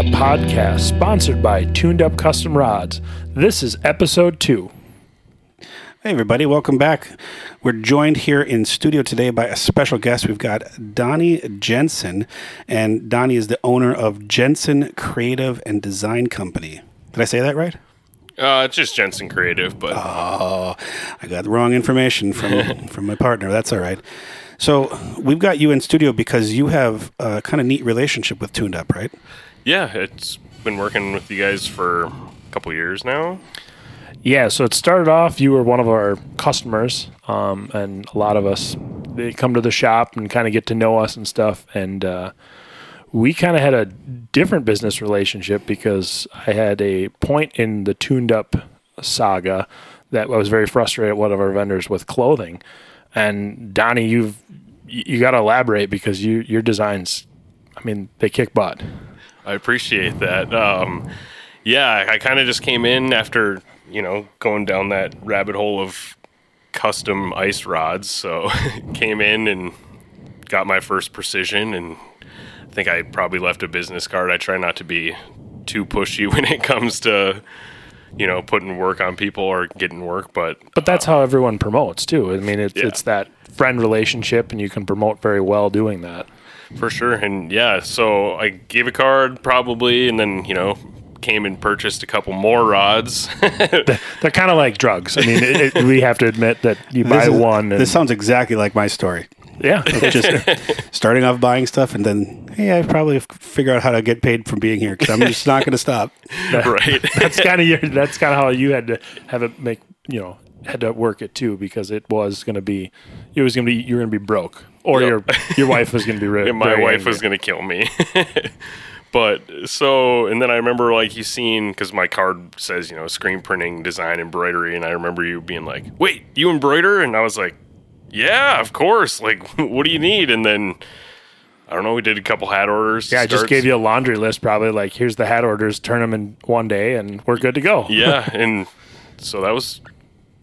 a podcast sponsored by Tuned Up Custom Rods. This is episode two. Hey, everybody, welcome back. We're joined here in studio today by a special guest. We've got Donny Jenson, and Donny is the owner of Jenson Creative and Design Company. Did I say that right? Uh, it's just Jensen Creative, but Oh, I got the wrong information from from my partner. That's all right. So we've got you in studio because you have a kind of neat relationship with Tuned Up, right? Yeah, it's been working with you guys for a couple years now. Yeah, so it started off, you were one of our customers, um, and a lot of us, they come to the shop and kind of get to know us and stuff. And uh, we kind of had a different business relationship because I had a point in the tuned up saga that I was very frustrated at one of our vendors with clothing. And Donny, you've you got to elaborate because you your designs, I mean, they kick butt. I appreciate that. Um, yeah, I kind of just came in after you know going down that rabbit hole of custom ice rods. So came in and got my first precision, and I think I probably left a business card. I try not to be too pushy when it comes to you know putting work on people or getting work, but But that's how everyone promotes too. I mean, it's Yeah. it's that friend relationship, and you can promote very well doing that. For sure. And yeah, so I gave a card probably, and then, you know, came and purchased a couple more rods. They're kind of like drugs. I mean, it, it, we have to admit that you buy This is- one, and This sounds exactly like my story. yeah, Just starting off buying stuff, and then hey, I probably f- figure out how to get paid from being here because I'm just not going to stop. right. that's kind of your. That's kind of how you had to have it make. You know, had to work it too because it was going to be. It was going to be. You're going to be broke, or Yep. your your wife was going to be. And my wife angry. was going to kill me. but so, and then I remember like you seen, because my card says, you know, screen printing, design, embroidery. And I remember you being like, wait, you embroider? And I was like, yeah, of course. Like, what do you need? And then, I don't know, we did a couple hat orders. Yeah, I just gave you a laundry list. Probably like, here's the hat orders. Turn them in one day, and we're good to go. yeah, and so that was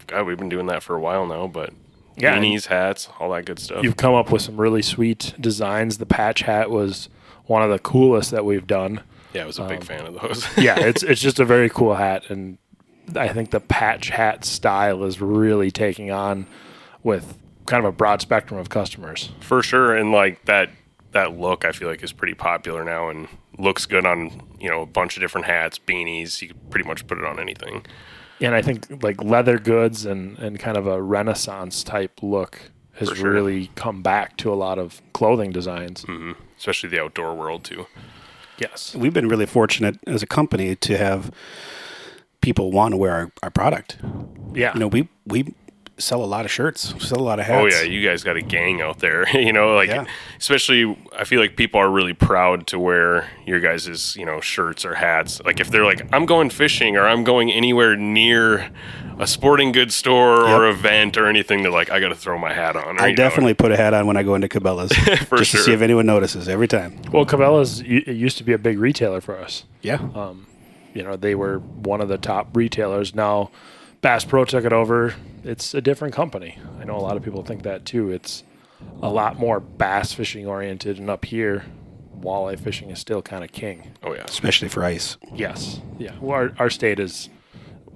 God. We've been doing that for a while now, but Yeah, beanies, hats, all that good stuff. You've come up with some really sweet designs. The patch hat was one of the coolest that we've done. yeah, I was a Um, big fan of those. yeah, it's it's just a very cool hat, and I think the patch hat style is really taking on with kind of a broad spectrum of customers. for sure, and like that that look, I feel like is pretty popular now and looks good on you know a bunch of different hats, beanies. You could pretty much put it on anything. And I think like leather goods and and kind of a Renaissance type look has sure. really come back to a lot of clothing designs. Mm-hmm. especially the outdoor world too. Yes. We've been really fortunate as a company to have people want to wear our, our product. Yeah. You know, we we sell a lot of shirts, sell a lot of oh, hats. Oh yeah, you guys got a gang out there. you know, like Yeah. especially I feel like people are really proud to wear your guys' you know shirts or hats. Like if they're like I'm going fishing or I'm going anywhere near a sporting goods store or Yep. event or anything, they're like I got to throw my hat on. or, I you know, definitely put a hat on when I go into Cabela's For just to see if anyone notices every time. Well, Cabela's it used to be a big retailer for us. Yeah. Um, you know they were one of the top retailers now bass pro took it over. It's a different company. I know a lot of people think that too. It's a lot more bass fishing oriented and up here walleye fishing is still kind of king. Oh yeah, Especially for ice. yes. Yeah. Well, our, our state is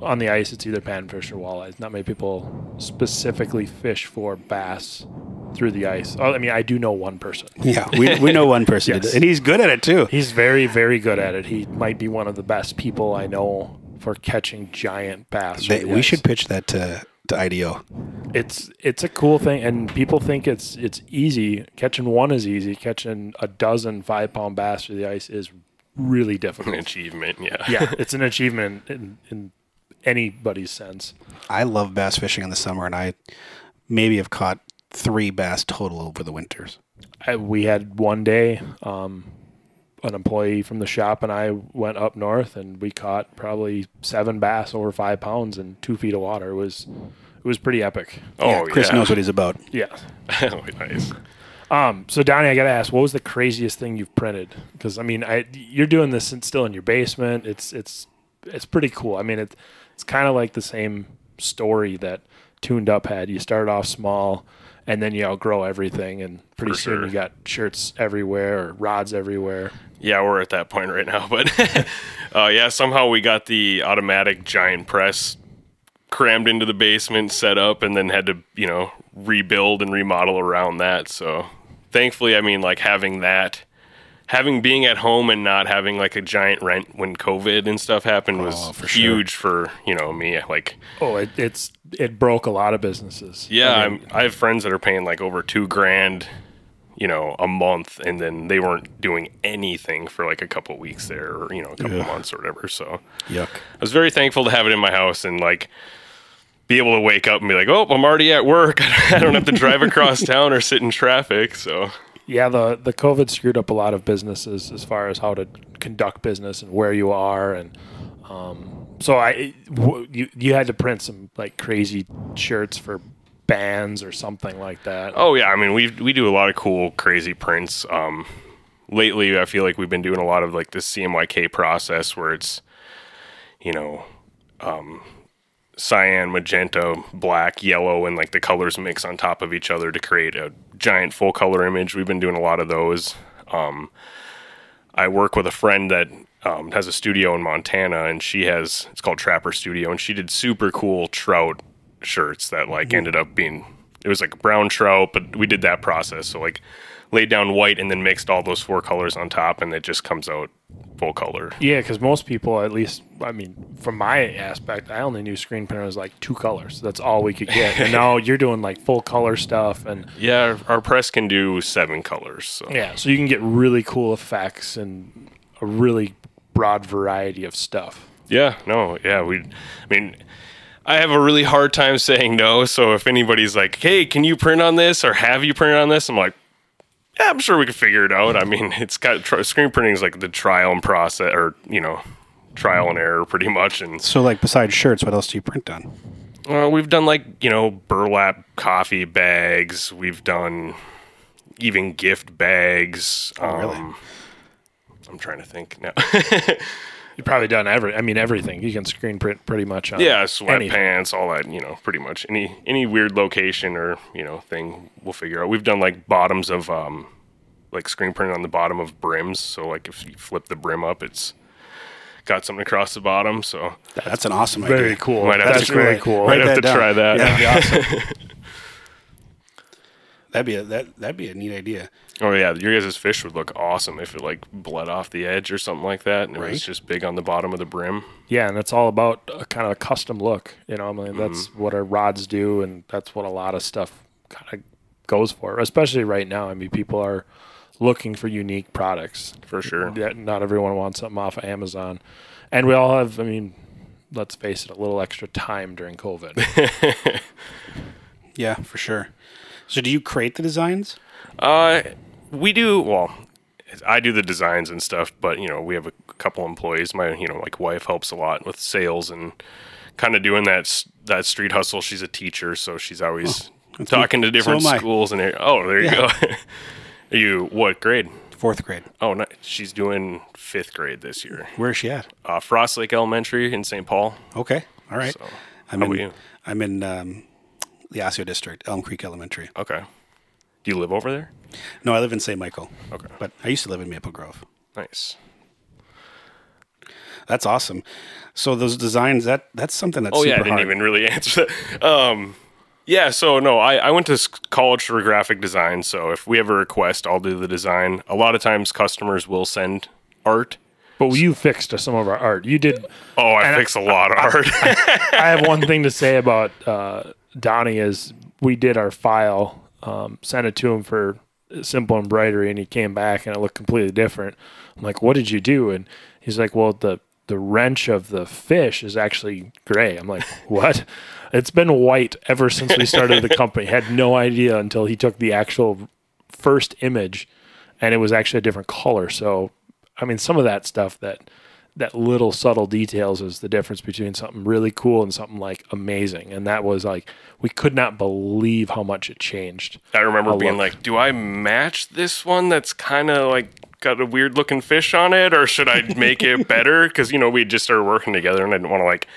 on the ice. It's either panfish or walleyes not many people specifically fish for bass through the ice. Oh, i mean i do know one person. Yeah. We, we know one person, Yes. and he's good at it too. He's very, very good at it. He might be one of the best people I know for catching giant bass. They, we should pitch that to, to IDO. It's it's a cool thing, and people think it's it's easy. Catching one is easy. Catching a dozen five pound bass through the ice is really an achievement. Yeah, yeah, it's an achievement in, in anybody's sense. I love bass fishing in the summer, and I maybe have caught three bass total over the winters. I, we had one day, um, an employee from the shop and I went up north, and we caught probably seven bass over five pounds in two feet of water. It was it was pretty epic. Oh yeah, Chris yeah. knows what he's about. Yeah. oh, nice. Um, so Donny, I gotta ask, what was the craziest thing you've printed? Because I mean, I you're doing this in, still in your basement. It's it's it's pretty cool. I mean, it, it's kind of like the same story that Tuned Up had. You start off small, and then you outgrow everything and pretty soon sure. you got shirts everywhere or rods everywhere. Yeah, we're at that point right now. But uh, yeah, somehow we got the automatic giant press crammed into the basement, set up, and then had to, you know, rebuild and remodel around that. So thankfully, I mean, like having that, having being at home and not having like a giant rent when COVID and stuff happened was Oh, for sure. huge for, you know, me. Like, Oh, it, it's it broke a lot of businesses. yeah, I I, mean, I have friends that are paying like over two grand, you know, a month, and then they weren't doing anything for like a couple weeks there, or you know, a couple Yeah. months or whatever. So Yuck. I was very thankful to have it in my house and like be able to wake up and be like, oh, I'm already at work. I don't have to drive across town or sit in traffic. So yeah, the the COVID screwed up a lot of businesses as far as how to conduct business and where you are, and um, so I w- you you had to print some like crazy shirts for bands or something like that. Oh yeah, I mean we we do a lot of cool, crazy prints. Um, lately, I feel like we've been doing a lot of like this CMYK process where it's, you know, um, cyan, magenta, black, yellow, and like the colors mix on top of each other to create a giant full color image. We've been doing a lot of those. Um, I work with a friend that um, has a studio in Montana, and she has it's called Trapper Studio, and she did super cool trout shirts that like mm-hmm. ended up being it was like brown trout, but we did that process. So like laid down white and then mixed all those four colors on top, and it just comes out full color. Yeah, because most people, at least, I mean, from my aspect, I only knew screen printer was like two colors. That's all we could get. And now you're doing like full color stuff, and Yeah, our, our press can do seven colors. So yeah, so you can get really cool effects and a really broad variety of stuff. Yeah, no, yeah, we. I mean, I have a really hard time saying no. So if anybody's like, "Hey, can you print on this?" or "Have you printed on this?" I'm like, "Yeah, I'm sure we can figure it out." I mean, it's got tr- screen printing is like the trial and process, or you know, trial and error, pretty much. And So, like, besides shirts, what else do you print on? uh, we've done like you know burlap coffee bags. We've done even gift bags. Um, really? I'm trying to think now. You've probably done every. I mean, everything. You can screen print pretty much on. Yeah, sweatpants, all that, you know, pretty much any any weird location or you know thing we'll figure out. We've done like bottoms of um like screen printing on the bottom of brims, so like if you flip the brim up, it's got something across the bottom. So That's an awesome Very idea. cool. Might have That's to- really cool. Might Write have to down. try that. Yeah, that'd be awesome. That'd be a that that'd be a neat idea. oh yeah, your guys' fish would look awesome if it like bled off the edge or something like that, and it was just big on the bottom of the brim. Yeah, and it's all about a kind of a custom look. You know, I mean, that's Mm-hmm. what our rods do, and that's what a lot of stuff kind of goes for. Especially right now. I mean, people are looking for unique products. For sure. Yeah, not everyone wants something off of Amazon, and we all have. I mean, let's face it, a little extra time during COVID. Yeah, for sure. So, do you create the designs? Uh, we do. Well, I do the designs and stuff, but you know, we have a couple employees. My, you know, like wife helps a lot with sales and kind of doing that that street hustle. She's a teacher, so she's always that's talking me. to different So schools. And oh, there you Yeah. go. Are you what grade? Fourth grade. Oh, no, she's doing fifth grade this year. Where is she at? Uh, Frost Lake Elementary in St. Paul. Okay. All right. So, I'm how in. I'm in um, the Osseo district, Elm Creek Elementary. Okay. Do you live over there? No, I live in St. Michael, Okay. but I used to live in Maple Grove. Nice. That's awesome. So those designs, that that's something that's Oh super yeah, I didn't hard. even really answer that. Um, yeah, so no, I, I went to college for graphic design. So if we have a request, I'll do the design. A lot of times, customers will send art. but you fixed some of our art. You did. Oh, I And I- fix a lot of art. I have one thing to say about uh, Donny is we did our file, um, sent it to him for simple embroidery, and he came back and it looked completely different. I'm like, "What did you do?" And he's like, "Well, the the wrench of the fish is actually gray." I'm like, "What?" It's been white ever since we started the company. Had no idea until he took the actual first image, and it was actually a different color. So, I mean, some of that stuff that that little subtle details is the difference between something really cool and something like amazing. And that was like we could not believe how much it changed. I remember being look. like, "Do I match this one that's kind of like got a weird looking fish on it, or should I make it better?" Because you know we just started working together, and I didn't want to like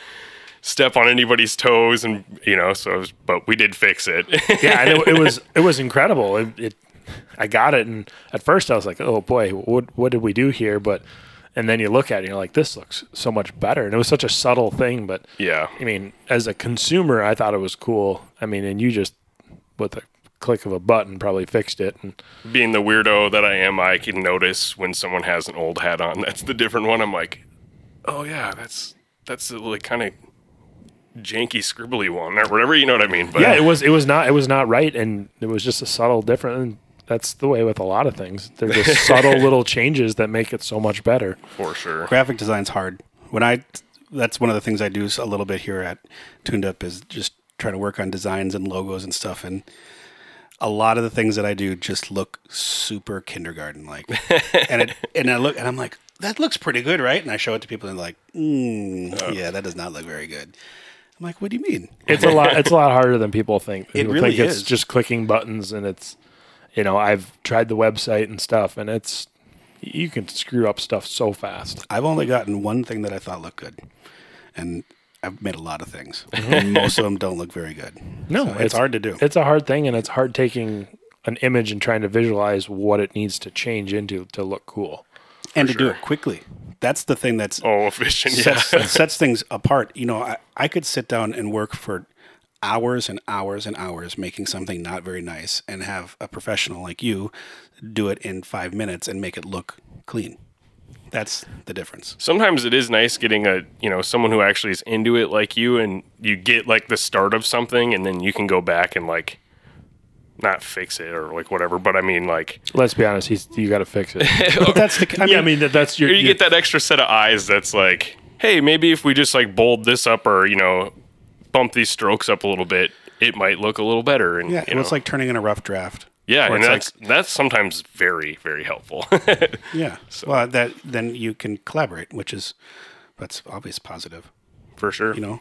step on anybody's toes, and you know, so. was- but we did fix it. Yeah, and it, it was it was incredible. It, it I got it, and at first I was like, oh boy, what what did we do here? But and then you look at it, and you're like, this looks so much better, and it was such a subtle thing, but Yeah. I mean, as a consumer, I thought it was cool. I mean, and you just with a click of a button probably fixed it, and Being the weirdo that I am, I can notice when someone has an old hat on. That's the different one. I'm like, oh yeah, that's that's the like kind of janky scribbly one or whatever. You know what I mean? But yeah, it was it was not it was not right, and it was just a subtle different. And that's the way with a lot of things. They're just subtle little changes that make it so much better. for sure. graphic design's hard. When I, that's one of the things I do a little bit here at Tuned Up is just try to work on designs and logos and stuff. And a lot of the things that I do just look super kindergarten like. and it, and I look and I'm like, that looks pretty good, right? And I show it to people and they're like, mm, yeah, that does not look very good. I'm like, what do you mean? It's a lot. It's a lot harder than people think. It really think it's is. just clicking buttons, and it's you know I've tried the website and stuff, and it's you can screw up stuff so fast. I've only gotten one thing that I thought looked good, and I've made a lot of things. and most of them don't look very good. No, So it's, hard to do. It's a hard thing, and it's hard taking an image and trying to visualize what it needs to change into to look cool. and to do it quickly. That's the thing that's Oh, efficient. Yeah. sets, that sets things apart. You know, I, I could sit down and work for hours and hours and hours making something not very nice and have a professional like you do it in five minutes and make it look clean. That's the difference. Sometimes it is nice getting a you know someone who actually is into it like you, and you get like the start of something, and then you can go back and like not fix it or like whatever. But I mean like Let's be honest, he's you got to fix it. But that's the. I mean, yeah, I mean that, that's your. Or you your- get that extra set of eyes that's like, hey, maybe if we just like bold this up or you know bump these strokes up a little bit, it might look a little better. And yeah, you it know, looks like turning in a rough draft. yeah, and it's that's that's sometimes very very helpful. Yeah. Well, that then you can collaborate, which is that's obvious positive. for sure. You know,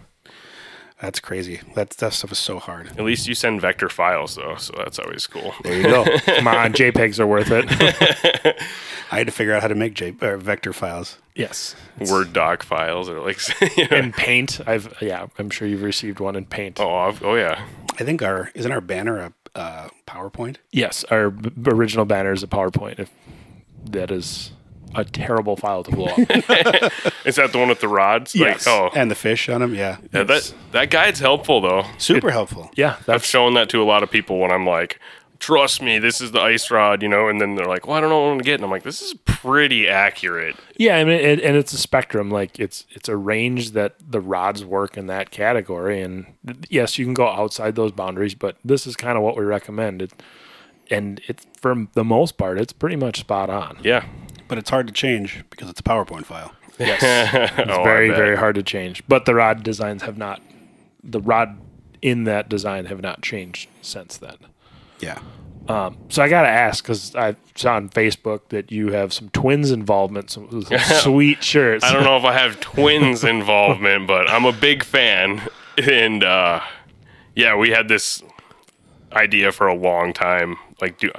that's crazy. That that stuff is so hard. At least you send vector files though, so that's always cool. there you go. Come on, JPEGs are worth it. I had to figure out how to make J, uh, vector files. yes. Word doc files or like, you know, In Paint, I've yeah, I'm sure you've received one in Paint. oh, I've- oh yeah, I think our isn't our banner a uh, PowerPoint? Yes, our b- original banner is a PowerPoint. If that is a terrible file to blow up. is that the one with the rods? Yes. Like, oh, And the fish on them, yeah. yeah, that that guide's helpful though. Super helpful. yeah, I've shown that to a lot of people when I'm like, trust me, this is the ice rod, you know, and then they're like, well, I don't know what I'm gonna get, and I'm like, this is pretty accurate. yeah. I mean, it, and it's a spectrum. Like it's it's a range that the rods work in that category. And yes, you can go outside those boundaries, but this is kind of what we recommend. It, and it's for the most part, it's pretty much spot on. Yeah, But it's hard to change because it's a PowerPoint file. Yes, it's Oh, very very hard to change. But the rod designs have not. The rod in that design have not changed since then. Yeah. So I got to ask because I saw on Facebook that you have some twins involvement, some, some sweet shirts. I don't know if I have twins involvement, but I'm a big fan. And uh, yeah, we had this idea for a long time. Like, do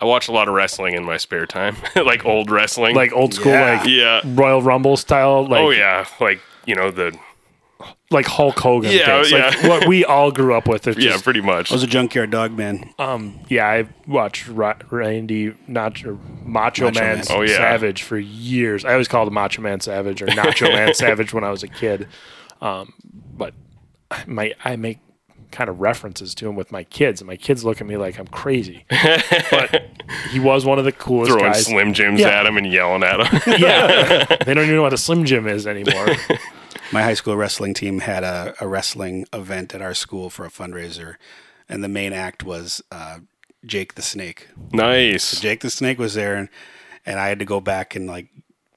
I watch a lot of wrestling in my spare time, like old wrestling, like old school, Yeah. like yeah. Royal Rumble style. Like, oh yeah, like you know the like Hulk Hogan. Yeah, things, like yeah. what we all grew up with. It's yeah, pretty much. I was a junkyard dog man. um, yeah. I watched Ra- Randy Nacho Macho, Macho Man, Man. Oh, yeah. Savage for years. I always called him Macho Man Savage or Nacho Man Savage when I was a kid. Um, but my I make kind of references to him with my kids, and my kids look at me like I'm crazy. but he was one of the coolest Throwing guys. Slim Jims Yeah. at him and yelling at him. yeah, they don't even know what a Slim Jim is anymore. My high school wrestling team had a, a wrestling event at our school for a fundraiser, and the main act was uh, Jake the Snake. nice. Jake the Snake was there, and, and I had to go back and like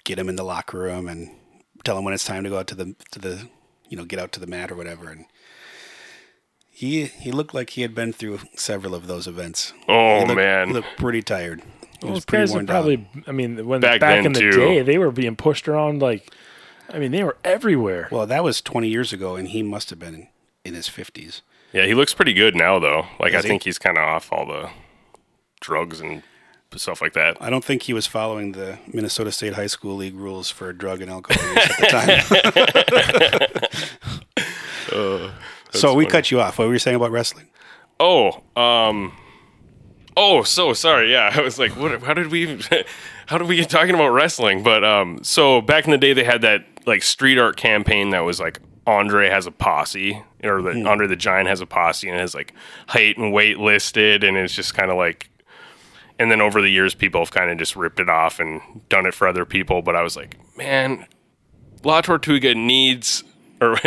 get him in the locker room and tell him when it's time to go out to the to the you know get out to the mat or whatever. And he he looked like he had been through several of those events. Oh he looked, man. he looked pretty tired. He was Those pretty guys are worn down. probably. I mean, when Back back, in the too. day, they were being pushed around like. I mean, they were everywhere. Well, that was 20 years ago, and he must have been in, in his 50s. Yeah, he looks pretty good now though. Like I he? think he's kind of off all the drugs and stuff like that. I don't think he was following the Minnesota State High School League rules for drug and alcohol use at the time. Uh, so we cut you off. What were you saying about wrestling? Oh, um, Oh, so sorry. Yeah, I was like, what? How did we? even- How did we get talking about wrestling? But um, so back in the day, they had that like street art campaign that was like Andre has a posse, or the Andre the Giant has a posse, and has like height and weight listed, and it's just kind of like. And then over the years, people have kind of just ripped it off and done it for other people. But I was like, man, La Tortuga needs, or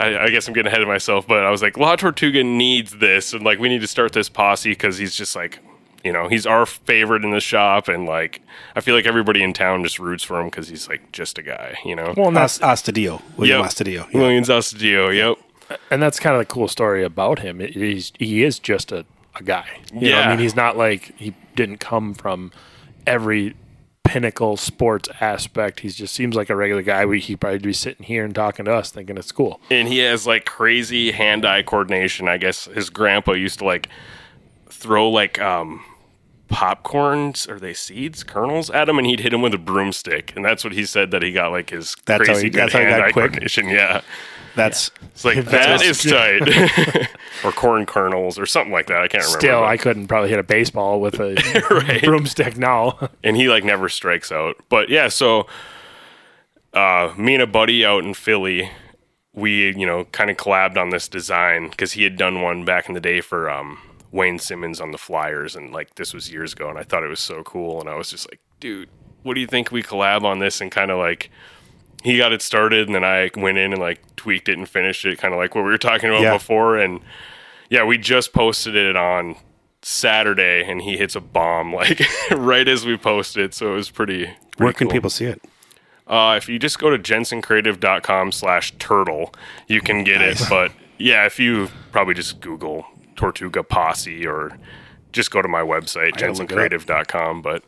I, I guess I'm getting ahead of myself, but I was like, La Tortuga needs this, and like we need to start this posse because he's just like, you know, he's our favorite in the shop, and like I feel like everybody in town just roots for him because he's like just a guy, you know. Well, and that's As- Astudillo, William Yep. Astudillo. Yeah. Willians Astudillo, yep. and that's kind of the cool story about him. He's he is just a, a guy. You know, I mean, he's not like he didn't come from every pinnacle sports aspect. He just seems like a regular guy. We he probably be sitting here and talking to us, thinking it's cool. and he has like crazy hand-eye coordination. I guess his grandpa used to like throw like um popcorns or they seeds kernels at him and he'd hit him with a broomstick and that's what he said that he got like his That's how crazy he- good how he got hand-eye quick? coordination yeah That's it's like that is tight or corn kernels or something like that i can't remember Still, but- I couldn't probably hit a baseball with a broomstick now. and he like never strikes out. But yeah, so uh, me and a buddy out in Philly, we you know kind of collabed on this design because he had done one back in the day for um, Wayne Simmonds on the Flyers, and like this was years ago, and I thought it was so cool, and I was just like, dude, what do you think we collab on this and kind of like. He got it started, and then I went in and like tweaked it and finished it, kind of like what we were talking about Yeah. before. And yeah, we just posted it on Saturday, and he hits a bomb like right as we posted. So it was pretty. pretty where can cool. people see it? Uh, if you just go to jensoncreative.com slash turtle, you can get it. But yeah, if you probably just Google Tortuga Posse or just go to my website, jensoncreative.com. But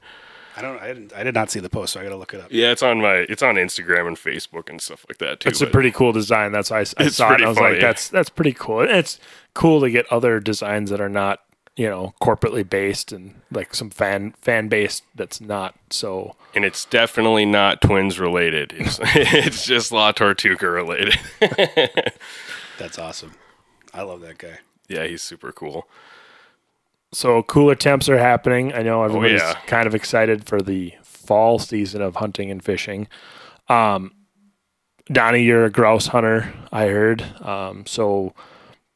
I don't. I didn't. I did not see the post, so I got to look it up. yeah, it's on my it's on Instagram and Facebook and stuff like that too. It's a pretty cool design. That's why I, I saw it. And I was funny. like, that's that's pretty cool. And it's cool to get other designs that are not you know corporately based and like some fan fan based that's not so. and it's definitely not twins related. It's it's just La Tortuga related. That's awesome. I love that guy. yeah, he's super cool. So cooler temps are happening. I know everybody's yeah. kind of excited for the fall season of hunting and fishing. Um, Donny, you're a grouse hunter, I heard. Um, so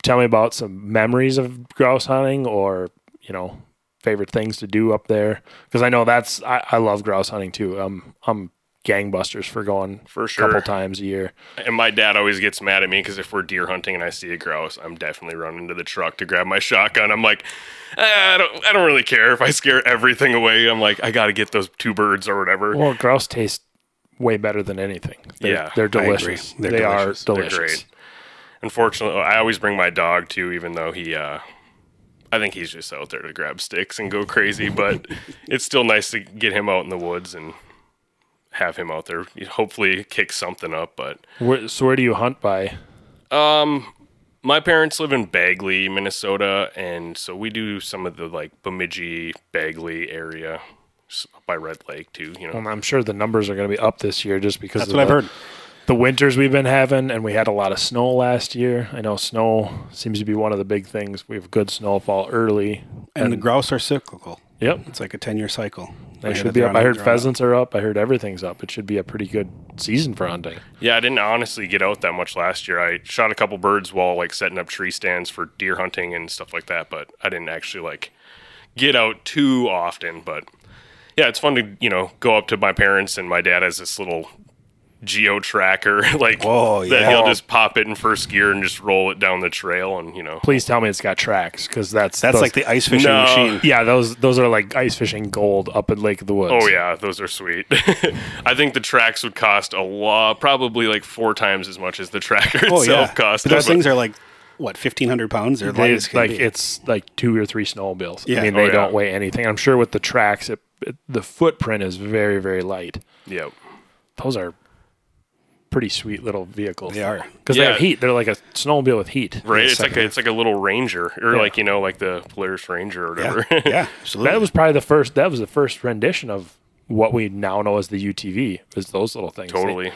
tell me about some memories of grouse hunting or, you know, favorite things to do up there. Because I know that's, I, I love grouse hunting too. Um, I'm gangbusters for going For a sure. couple times a year. And my dad always gets mad at me because if we're deer hunting and I see a grouse, I'm definitely running to the truck to grab my shotgun. I'm like, "Eh, I don't, I don't really care if I scare everything away. I'm like, I got to get those two birds or whatever. Well, grouse taste way better than anything. They're, Yeah, they're delicious. They're They delicious. are They're great. Unfortunately, I always bring my dog too, even though he, uh, I think he's just out there to grab sticks and go crazy. But it's still nice to get him out in the woods and have him out there. Hopefully, kick something up. But Where, so where do you hunt by? Um, my parents live in Bagley, Minnesota, and so we do some of the like Bemidji, Bagley area by Red Lake too. You know, Well, I'm sure the numbers are going to be up this year just because That's of what I've the, heard. the winters we've been having, and we had a lot of snow last year. I know snow seems to be one of the big things. We have good snowfall early. And the grouse are cyclical. Yep, It's like a ten-year cycle. They Like should be up. I heard pheasants are up. I heard everything's up. It should be a pretty good season for hunting. yeah, I didn't honestly get out that much last year. I shot a couple birds while like setting up tree stands for deer hunting and stuff like that, but I didn't actually like get out too often. But yeah, it's fun to you know go up to my parents and my dad has this little geo tracker like Whoa, that he'll just pop it in first gear and just roll it down the trail and you know Please tell me it's got tracks because that's That's those- like the ice fishing No. machine. yeah those those are like ice fishing gold up at Lake of the Woods. Oh yeah, those are sweet. I think the tracks would cost a lot, probably like four times as much as the tracker Oh itself yeah. cost. But those But- things are like what fifteen hundred pounds? They're light They, like be. it's like two or three snowmobiles. Yeah. I mean Oh, they yeah. don't weigh anything. I'm sure with the tracks, it, it, the footprint is very very light. Yep. Those are pretty sweet little vehicles. They are. because they have heat. They're like a snowmobile with heat. Right. It's like a, it's like a little Ranger, or Yeah. like you know, like the Polaris Ranger or whatever. yeah, absolutely. That was probably the first. That was the first rendition of what we now know as the UTV. Is those little things? They- totally.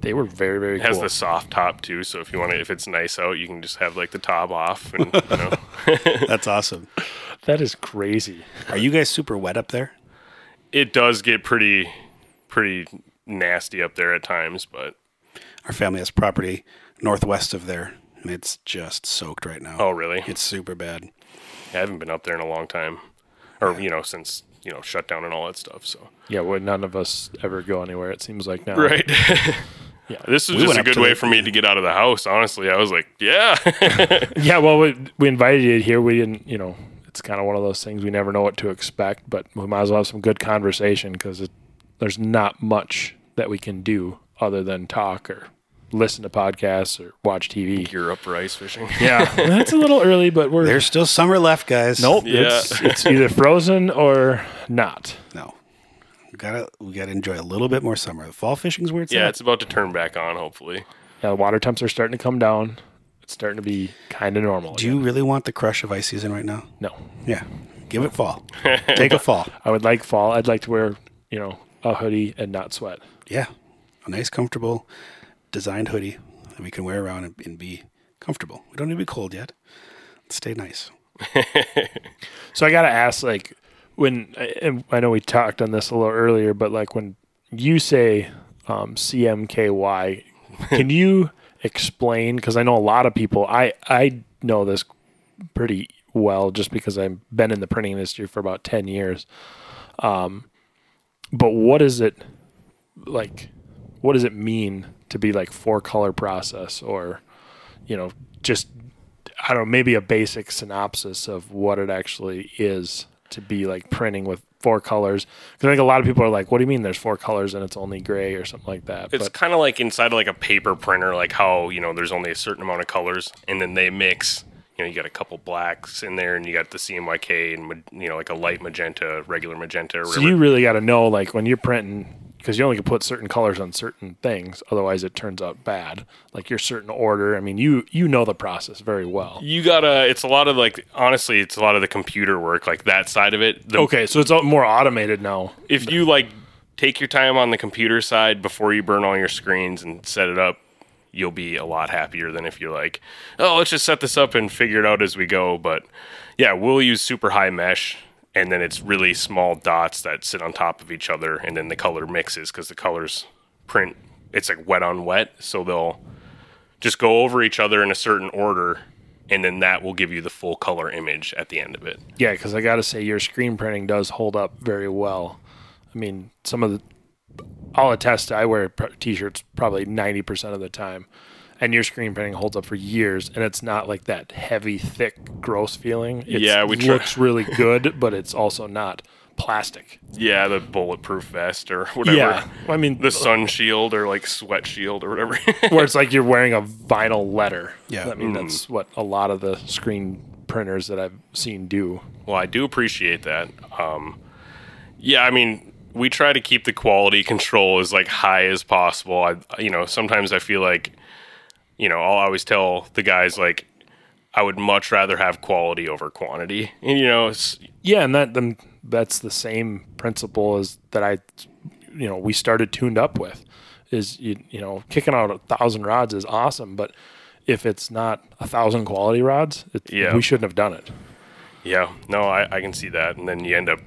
They, were very very It has cool. the soft top too, so if you want to, if it's nice out, you can just have like the top off, and you know, That's awesome. That is crazy. Are you guys super wet up there? It does get pretty pretty nasty up there at times, but Our family has property northwest of there, and it's just soaked right now. oh really? It's super bad. I haven't been up there in a long time, or you know, since you know shutdown and all that stuff. So Yeah, well, none of us ever go anywhere. It seems like now. right. Yeah. This was We just a good way the- for me to get out of the house. Honestly, I was like, yeah, Yeah. Well, we, we invited you here. We didn't. You know, it's kind of one of those things we never know what to expect. But we might as well have some good conversation because there's not much that we can do other than talk or listen to podcasts or watch TV. you're up for ice fishing. Yeah, that's a little early, but we're There's still summer left, guys. nope. Yeah. It's, it's either frozen or not. No. We gotta we gotta enjoy a little bit more summer. The fall fishing's where it's yeah, at. it's about to turn back on. Hopefully, Yeah, the water temps are starting to come down. It's starting to be kind of normal. Do again. you really want the crush of ice season right now? No, Yeah. Give it fall. Take a fall. I would like fall. I'd like to wear you know a hoodie and not sweat. Yeah. A nice, comfortable, designed hoodie that we can wear around and, and be comfortable. We don't need to be cold yet. Stay nice. So I gotta ask, like, when and I know we talked on this a little earlier, but like when you say um, CMKY, can you explain? Because I know a lot of people. I I know this pretty well just because I've been in the printing industry for about ten years. Um, but what is it like? What does it mean to be like four color process, or you know, just I don't know, maybe a basic synopsis of what it actually is to be like printing with four colors. Because I think a lot of people are like, "What do you mean there's four colors and it's only gray or something like that?" it's kind of like inside of like a paper printer, like how you know there's only a certain amount of colors, and then they mix. You know, you got a couple blacks in there, and you got the CMYK, and you know, like a light magenta, regular magenta, or so you really got to know like when you're printing because you only can put certain colors on certain things, otherwise it turns out bad. Like your certain order. I mean, you you know the process very well. you gotta. It's a lot of like, honestly, it's a lot of the computer work, like that side of it. The, Okay, so it's all more automated now. if you like take your time on the computer side before you burn all your screens and set it up, you'll be a lot happier than if you're like, oh, let's just set this up and figure it out as we go. But yeah, we'll use super high mesh. And then it's really small dots that sit on top of each other, and then the color mixes because the colors print. It's like wet on wet, so they'll just go over each other in a certain order, and then that will give you the full color image at the end of it. Yeah, because I got to say your screen printing does hold up very well. I mean, some of the I'll attest. I wear t-shirts probably ninety percent of the time, and your screen printing holds up for years, and it's not like that heavy, thick, gross feeling. It Yeah, we try- looks really good, but it's also not plastic. Yeah, the bulletproof vest or whatever. Yeah, I mean the sun shield or like sweat shield or whatever. where it's like you're wearing a vinyl letter. Yeah. I mean that's what a lot of the screen printers that I've seen do. well, I do appreciate that. Um, yeah, I mean, we try to keep the quality control as like high as possible. I, you know, sometimes I feel like, you know, I'll always tell the guys like, I would much rather have quality over quantity. And you know, it's, Yeah, and that then that's the same principle as that I, you know, we started tuned up with, is you you know kicking out a thousand rods is awesome, but if it's not a thousand quality rods, it, Yeah. we shouldn't have done it. yeah, no, I, I can see that. And then you end up,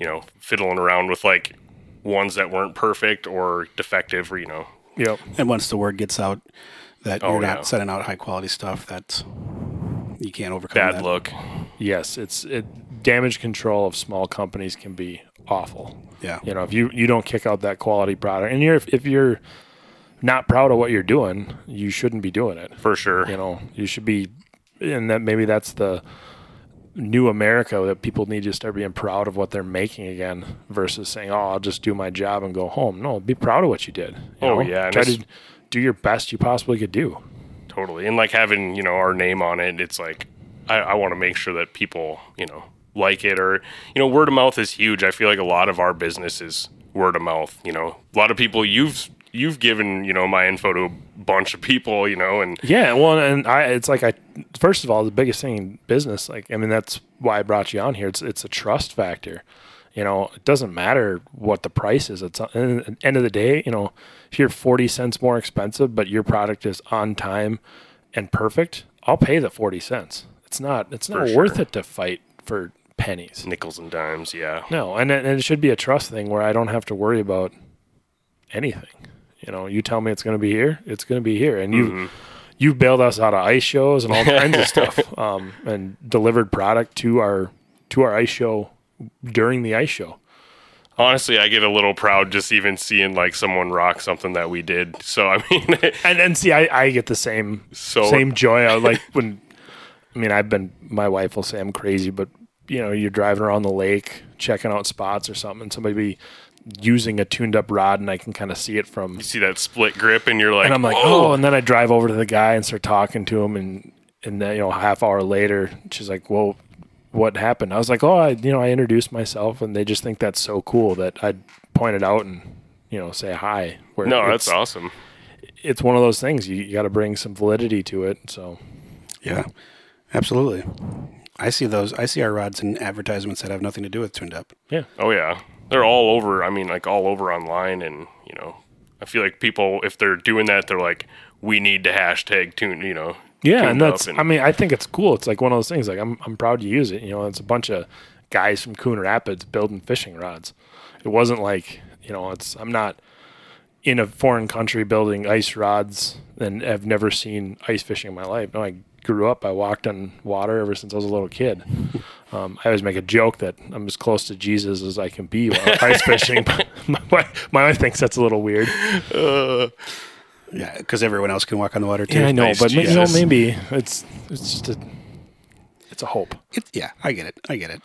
you know, fiddling around with like ones that weren't perfect or defective or you know, Yep. And once the word gets out that Oh, you're yeah. not sending out high quality stuff, that's you can't overcome bad that. look. Yes, it's it damage control of small companies can be awful. Yeah. You know, if you you don't kick out that quality product, and you're if you're not proud of what you're doing, you shouldn't be doing it. For sure. You know, you should be, and that maybe that's the new America that people need to start being proud of what they're making again versus saying, "Oh, I'll just do my job and go home." No, be proud of what you did. you Oh, know? yeah, try to do your best you possibly could do. Totally. And like having, you know, our name on it, it's like I, I want to make sure that people, you know, like it or you know, word of mouth is huge. I feel like a lot of our business is word of mouth, you know. A lot of people you've you've given, you know, my info to a bunch of people, you know, and Yeah, well, and I, it's like I, first of all, the biggest thing in business, like I mean, that's why I brought you on here. It's it's a trust factor. You know, it doesn't matter what the price is. It's at the end of the day, you know, if you're forty cents more expensive, but your product is on time and perfect, I'll pay the forty cents. It's not it's not worth it to fight for pennies. Nickels and dimes, yeah. No, and it, and it should be a trust thing where I don't have to worry about anything. You know, you tell me it's going to be here, it's going to be here, and you Mm-hmm. you bailed us out of ice shows and all kinds of stuff, um, and delivered product to our to our ice show during the ice show. Honestly, I get a little proud just even seeing like someone rock something that we did. So I mean, And and see, I, I get the same So- same joy. I like when, I mean, I've been. My wife will say I'm crazy, but you know, you're driving around the lake, checking out spots or something, and somebody be using a tuned up rod, and I can kind of see it from. you see that split grip, and you're like, And I'm like, "Whoa." Oh, oh, and then I drive over to the guy and start talking to him, and and then you know, a half hour later, she's like, well. What happened? I was like, oh, I, you know, I introduced myself, and they just think that's so cool that I'd point it out and, you know, say hi. Where no, that's awesome. it's one of those things you, you got to bring some validity to it. So Yeah, absolutely. I see those. I see our rods in advertisements that have nothing to do with tuned up. yeah, Oh yeah, they're all over. I mean, like all over online, and you know, I feel like people, if they're doing that, they're like, we need to hashtag tune. You know, yeah, and that's. up I mean, I think it's cool. It's like one of those things. Like I'm I'm proud to use it. You know, it's a bunch of guys from Coon Rapids building fishing rods. It wasn't like you know, it's I'm not in a foreign country building ice rods and I've never seen ice fishing in my life. No, I grew up. I walked on water ever since I was a little kid. Um, I always make a joke that I'm as close to Jesus as I can be while ice fishing. But my, wife, my wife thinks that's a little weird. Yeah, because everyone else can walk on the water too. Yeah, I know, Nice, but you know, maybe it's it's just a it's a hope. It, yeah, I get it. I get it.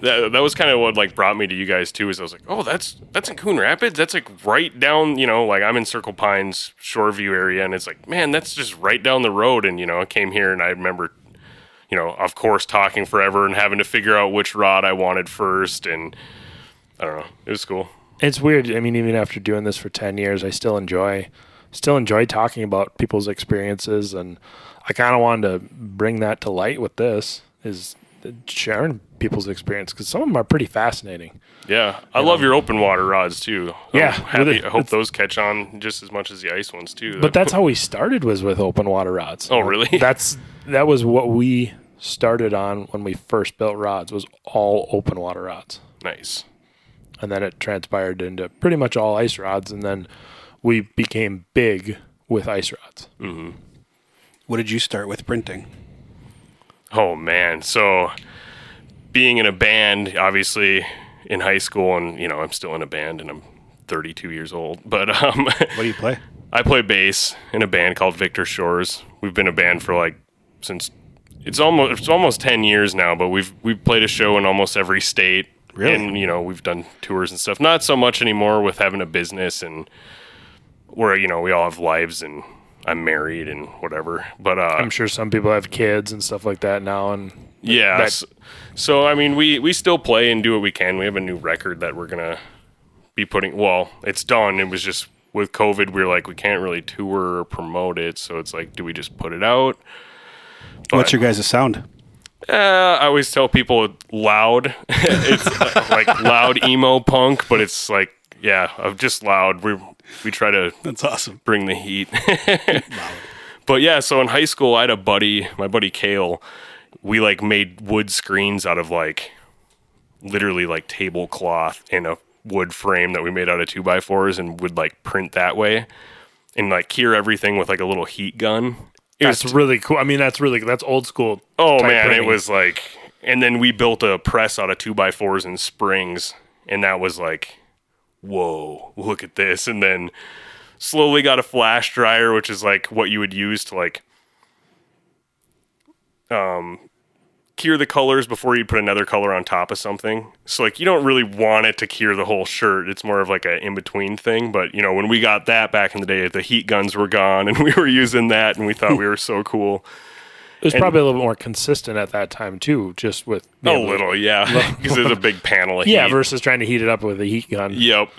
that, that was kind of what like brought me to you guys too. Is I was like, oh, that's that's in Coon Rapids. That's like right down. You know, like I'm in Circle Pines Shoreview area, and it's like, man, that's just right down the road. And you know, I came here, and I remember, you know, of course, talking forever and having to figure out which rod I wanted first, and I don't know, it was cool. It's weird. I mean, even after doing this for ten years, I still enjoy still enjoy talking about people's experiences, and I kind of wanted to bring that to light with this is sharing people's experience because some of them are pretty fascinating. Yeah, I love your open water rods too. Yeah, I'm happy. I hope those catch on just as much as the ice ones too. But that's how we started was with open water rods. Oh, really? That's that was what we started on when we first built rods was all open water rods. nice. and then it transpired into pretty much all ice rods and then we became big with ice rods What did you start with printing? Oh man, so being in a band, obviously in high school, and you know I'm still in a band, and I'm 32 years old. But um, What do you play? I play bass in a band called Victor Shores. We've been a band for like since it's almost it's almost 10 years now, but we've we've played a show in almost every state. Really? And you know we've done tours and stuff. Not so much anymore with having a business and where you know we all have lives and I'm married and whatever. But uh, i'm sure some people have kids and stuff like that now and Yeah. That- s- so I mean, we we still play and do what we can. We have a new record that we're gonna be putting. Well, it's done. It was just with COVID, we are like, we can't really tour or promote it. So it's like, do we just put it out? What's your guys' sound? Uh, I always tell people loud. it's like loud emo punk, but it's like, yeah, of just loud. We we try to That's awesome. bring the heat. but yeah, so in high school, I had a buddy, my buddy Kale. We like made wood screens out of like literally like tablecloth in a wood frame that we made out of two by fours and would like print that way and like cure everything with like a little heat gun. It was that's really cool i mean that's really that's old school Oh man, printing. it was like, and then we built a press out of two by fours and springs, and that was like, whoa, look at this. And then slowly got a flash dryer, which is like what you would use to like, um, cure the colors before you put another color on top of something. So like, you don't really want it to cure the whole shirt. It's more of like a in between thing. But you know, when we got that back in the day, the heat guns were gone, and we were using that, and we thought we were so cool. It was and- probably a little bit more consistent at that time too just with A little, yeah, because there's a big panel of yeah heat. versus trying to heat it up with a heat gun Yep.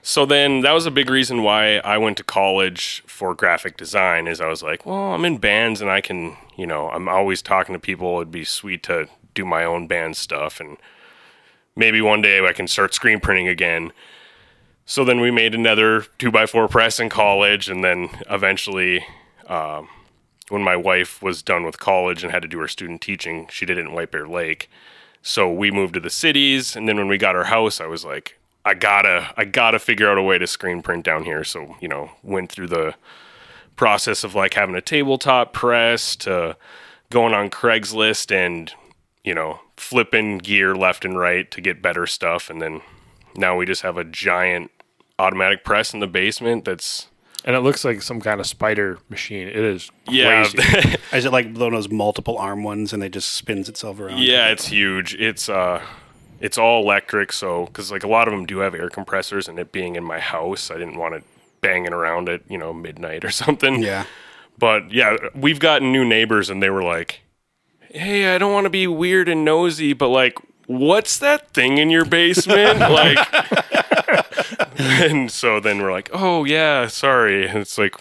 So then that was a big reason why I went to college for graphic design is I was like, well, I'm in bands and I can, you know, I'm always talking to people. It'd be sweet to do my own band stuff and maybe one day I can start screen printing again. So then we made another two by four press in college and then eventually um, when my wife was done with college and had to do her student teaching, she did it in White Bear Lake. So we moved to the cities, and then when we got our house, I was like, I gotta, I gotta figure out a way to screen print down here. So you know, went through the process of like having a tabletop press to going on Craigslist and you know flipping gear left and right to get better stuff, and then now we just have a giant automatic press in the basement that's And it looks like some kind of spider machine. It is yeah crazy. Is it like one of those multiple arm ones and they just spins itself around? Yeah, it's huge. It's uh, it's all electric. So, because like a lot of them do have air compressors, and it being in my house, I didn't want it banging around at you know midnight or something. Yeah. But yeah, we've gotten new neighbors, and they were like, "Hey, I don't want to be weird and nosy, but like, what's that thing in your basement?" like, and so then we're like, "Oh yeah, sorry." And it's like.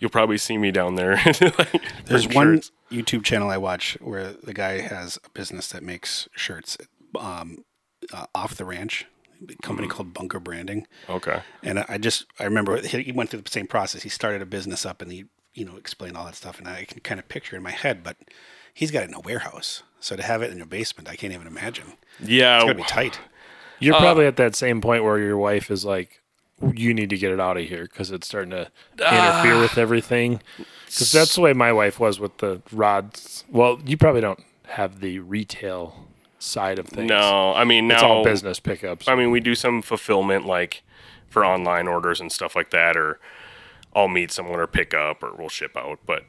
You'll probably see me down there. like, There's one shirts. YouTube channel I watch where the guy has a business that makes shirts um, uh, off the ranch, a company called Bunker Branding. Okay. And I just I remember he went through the same process. He started a business up and he you know explained all that stuff, and I can kind of picture in my head. But he's got it in a warehouse, so to have it in your basement, I can't even imagine. Yeah. It's gotta be tight. You're Uh, probably at that same point where your wife is like, "You need to get it out of here" because it's starting to interfere Ah. with everything. Because that's the way my wife was with the rods. Well, you probably don't have the retail side of things. No, I mean, it's all business pickups. I mean, we do some fulfillment like for online orders and stuff like that, or I'll meet someone or pick up or we'll ship out. But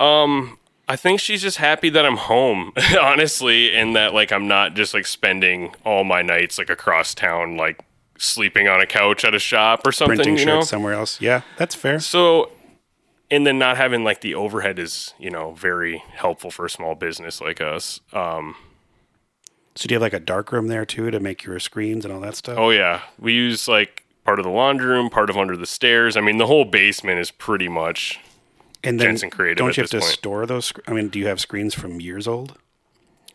um, I think she's just happy that I'm home, honestly, and that like I'm not just like spending all my nights like across town, like sleeping on a couch at a shop or something. Printing you shirts know, somewhere else. Yeah, that's fair. so. And then not having like the overhead is, you know, very helpful for a small business like us. Um, So do you have like a dark room there too to make your screens and all that stuff? Oh yeah, we use like part of the laundry room, part of under the stairs. I mean, the whole basement is pretty much. And then Jenson Creative don't you have to point. store those? I mean, do you have screens from years old?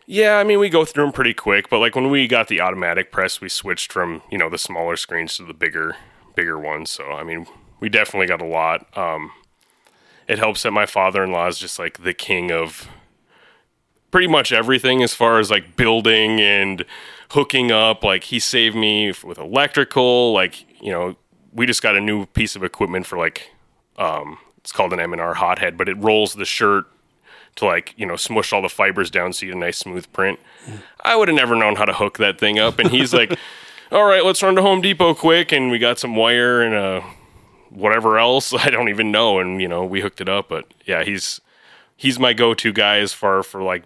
Yeah, I mean, we go through them pretty quick. But like when we got the automatic press, we switched from you know the smaller screens to the bigger, bigger ones. So I mean, we definitely got a lot. Um, it helps that my father-in-law is just like the king of pretty much everything as far as like building and hooking up. Like he saved me with electrical. Like you know, we just got a new piece of equipment for like um, it's called an M&R hothead, but it rolls the shirt to like you know smush all the fibers down so you get a nice smooth print. I would have never known how to hook that thing up, and he's like, "All right, let's run to Home Depot quick," and we got some wire and a whatever else I don't even know, and you know we hooked it up. But yeah, he's he's my go-to guy as far for like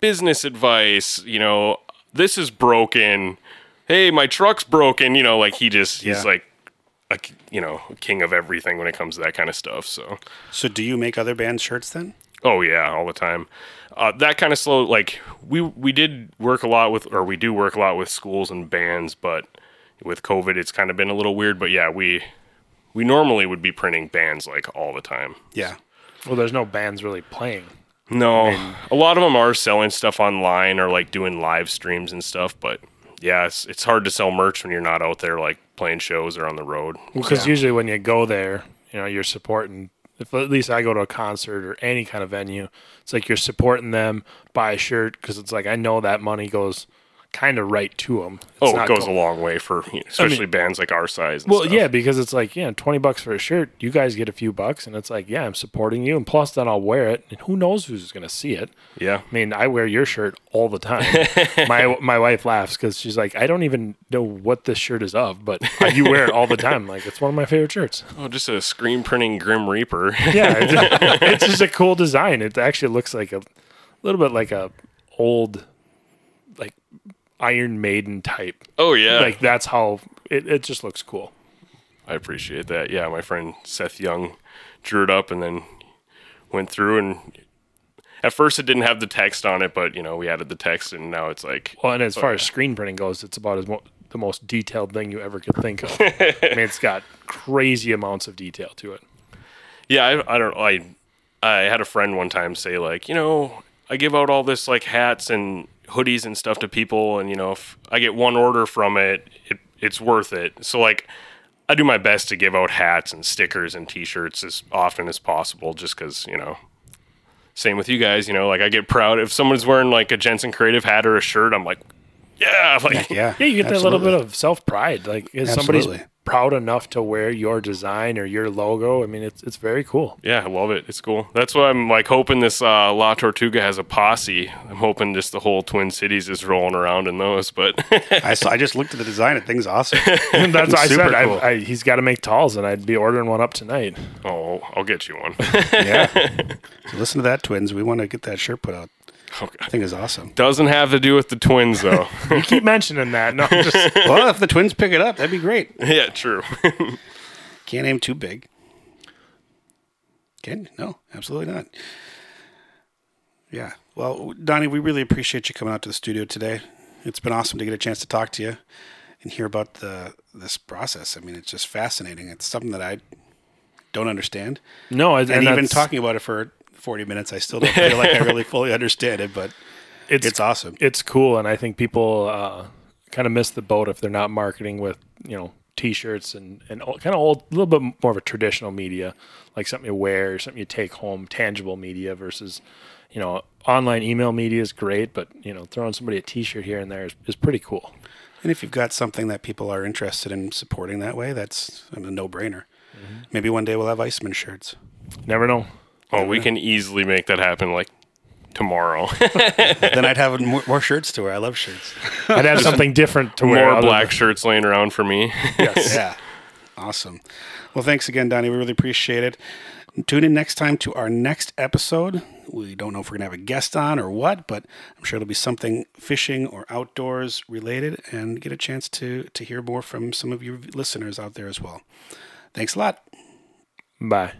business advice. You know, this is broken. Hey, my truck's broken. You know, like he just he's Yeah. like k- you know king of everything when it comes to that kind of stuff. So. So do you make other bands shirts then? Oh yeah, all the time. Uh, that kind of slow. Like we we did work a lot with, or we do work a lot with schools and bands, but with COVID, it's kind of been a little weird. But yeah, we we normally would be printing bands like all the time. Yeah. well, there's no bands really playing. No, a lot of them are selling stuff online or like doing live streams and stuff. But yeah, it's it's hard to sell merch when you're not out there like playing shows or on the road. Because usually when you go there, you know, you're supporting. If at least I go to a concert or any kind of venue, it's like you're supporting them. Buy a shirt because it's like I know that money goes kind of right to them. Oh, it goes a long way for you know, especially bands like our size. And Well, stuff. yeah, because it's like, yeah, 20 bucks for a shirt. You guys get a few bucks, and it's like, yeah, I'm supporting you. And plus, then I'll wear it. And who knows who's going to see it? yeah. I mean, I wear your shirt all the time. my my wife laughs because she's like, I don't even know what this shirt is of, but you wear it all the time. Like, it's one of my favorite shirts. Oh, just a screen printing Grim Reaper. Yeah, it's, it's just a cool design. It actually looks like a little bit like a old, Iron Maiden type. oh yeah, Like that's how it, it just looks cool. I appreciate that. Yeah, my friend Seth Young drew it up and then went through and at first it didn't have the text on it, but you know, we added the text and now it's like Well, and as oh, far as screen printing goes, it's about as mo- the most detailed thing you ever could think of. I mean, it's got crazy amounts of detail to it. Yeah, I, I don't I I had a friend one time say like, you know, I give out all this like hats and hoodies and stuff to people and you know, if I get one order from it, it it's worth it. So like I do my best to give out hats and stickers and t-shirts as often as possible just cuz, you know, same with you guys. You know, like I get proud if someone's wearing like a Jenson Creative hat or a shirt. I'm like, yeah, like Yeah. Yeah, you get that little bit of self pride. Like, is somebody's proud enough to wear your design or your logo? I mean, it's it's very cool. Yeah, I love it. It's cool. That's why I'm like hoping this uh, La Tortuga has a posse. I'm hoping just the whole Twin Cities is rolling around in those. But I saw. I just looked at the design. The thing's awesome. And that's what I Super said. cool. I, I, he's got to make talls, and I'd be ordering one up tonight. oh, I'll get you one. yeah. So listen to that, twins. We want to get that shirt put out. Okay. I think is awesome. Doesn't have to do with the twins though. You keep mentioning that. No, I'm just well, if the twins pick it up, that'd be great. yeah, true. Can't aim too big. Can no, absolutely not. Yeah. Well, Donny, we really appreciate you coming out to the studio today. It's been awesome to get a chance to talk to you and hear about the this process. I mean, it's just fascinating. It's something that I don't understand, no. I, and, and, even talking about it for forty minutes, I still don't feel like I really fully understand it. But it's it's awesome. it's cool, and I think people uh, kind of miss the boat if they're not marketing with you know t-shirts and and kind of old, a little bit more of a traditional media, like something you wear, something you take home, tangible media versus you know online email media is great, but you know throwing somebody a t-shirt here and there is, is pretty cool. And if you've got something that people are interested in supporting that way, that's a no brainer. Mm-hmm. Maybe one day we'll have Iceman shirts. Never know. Oh, we can easily make that happen like tomorrow. then I'd have more, more shirts to wear. I love shirts. I'd have something different to wear. More other black than- shirts laying around for me. Yes. yeah. Awesome. Well, thanks again, Donny. We really appreciate it. Tune in next time to our next episode. We don't know if we're going to have a guest on or what, but I'm sure it'll be something fishing or outdoors related and get a chance to, to hear more from some of your listeners out there as well. Thanks a lot. Bye.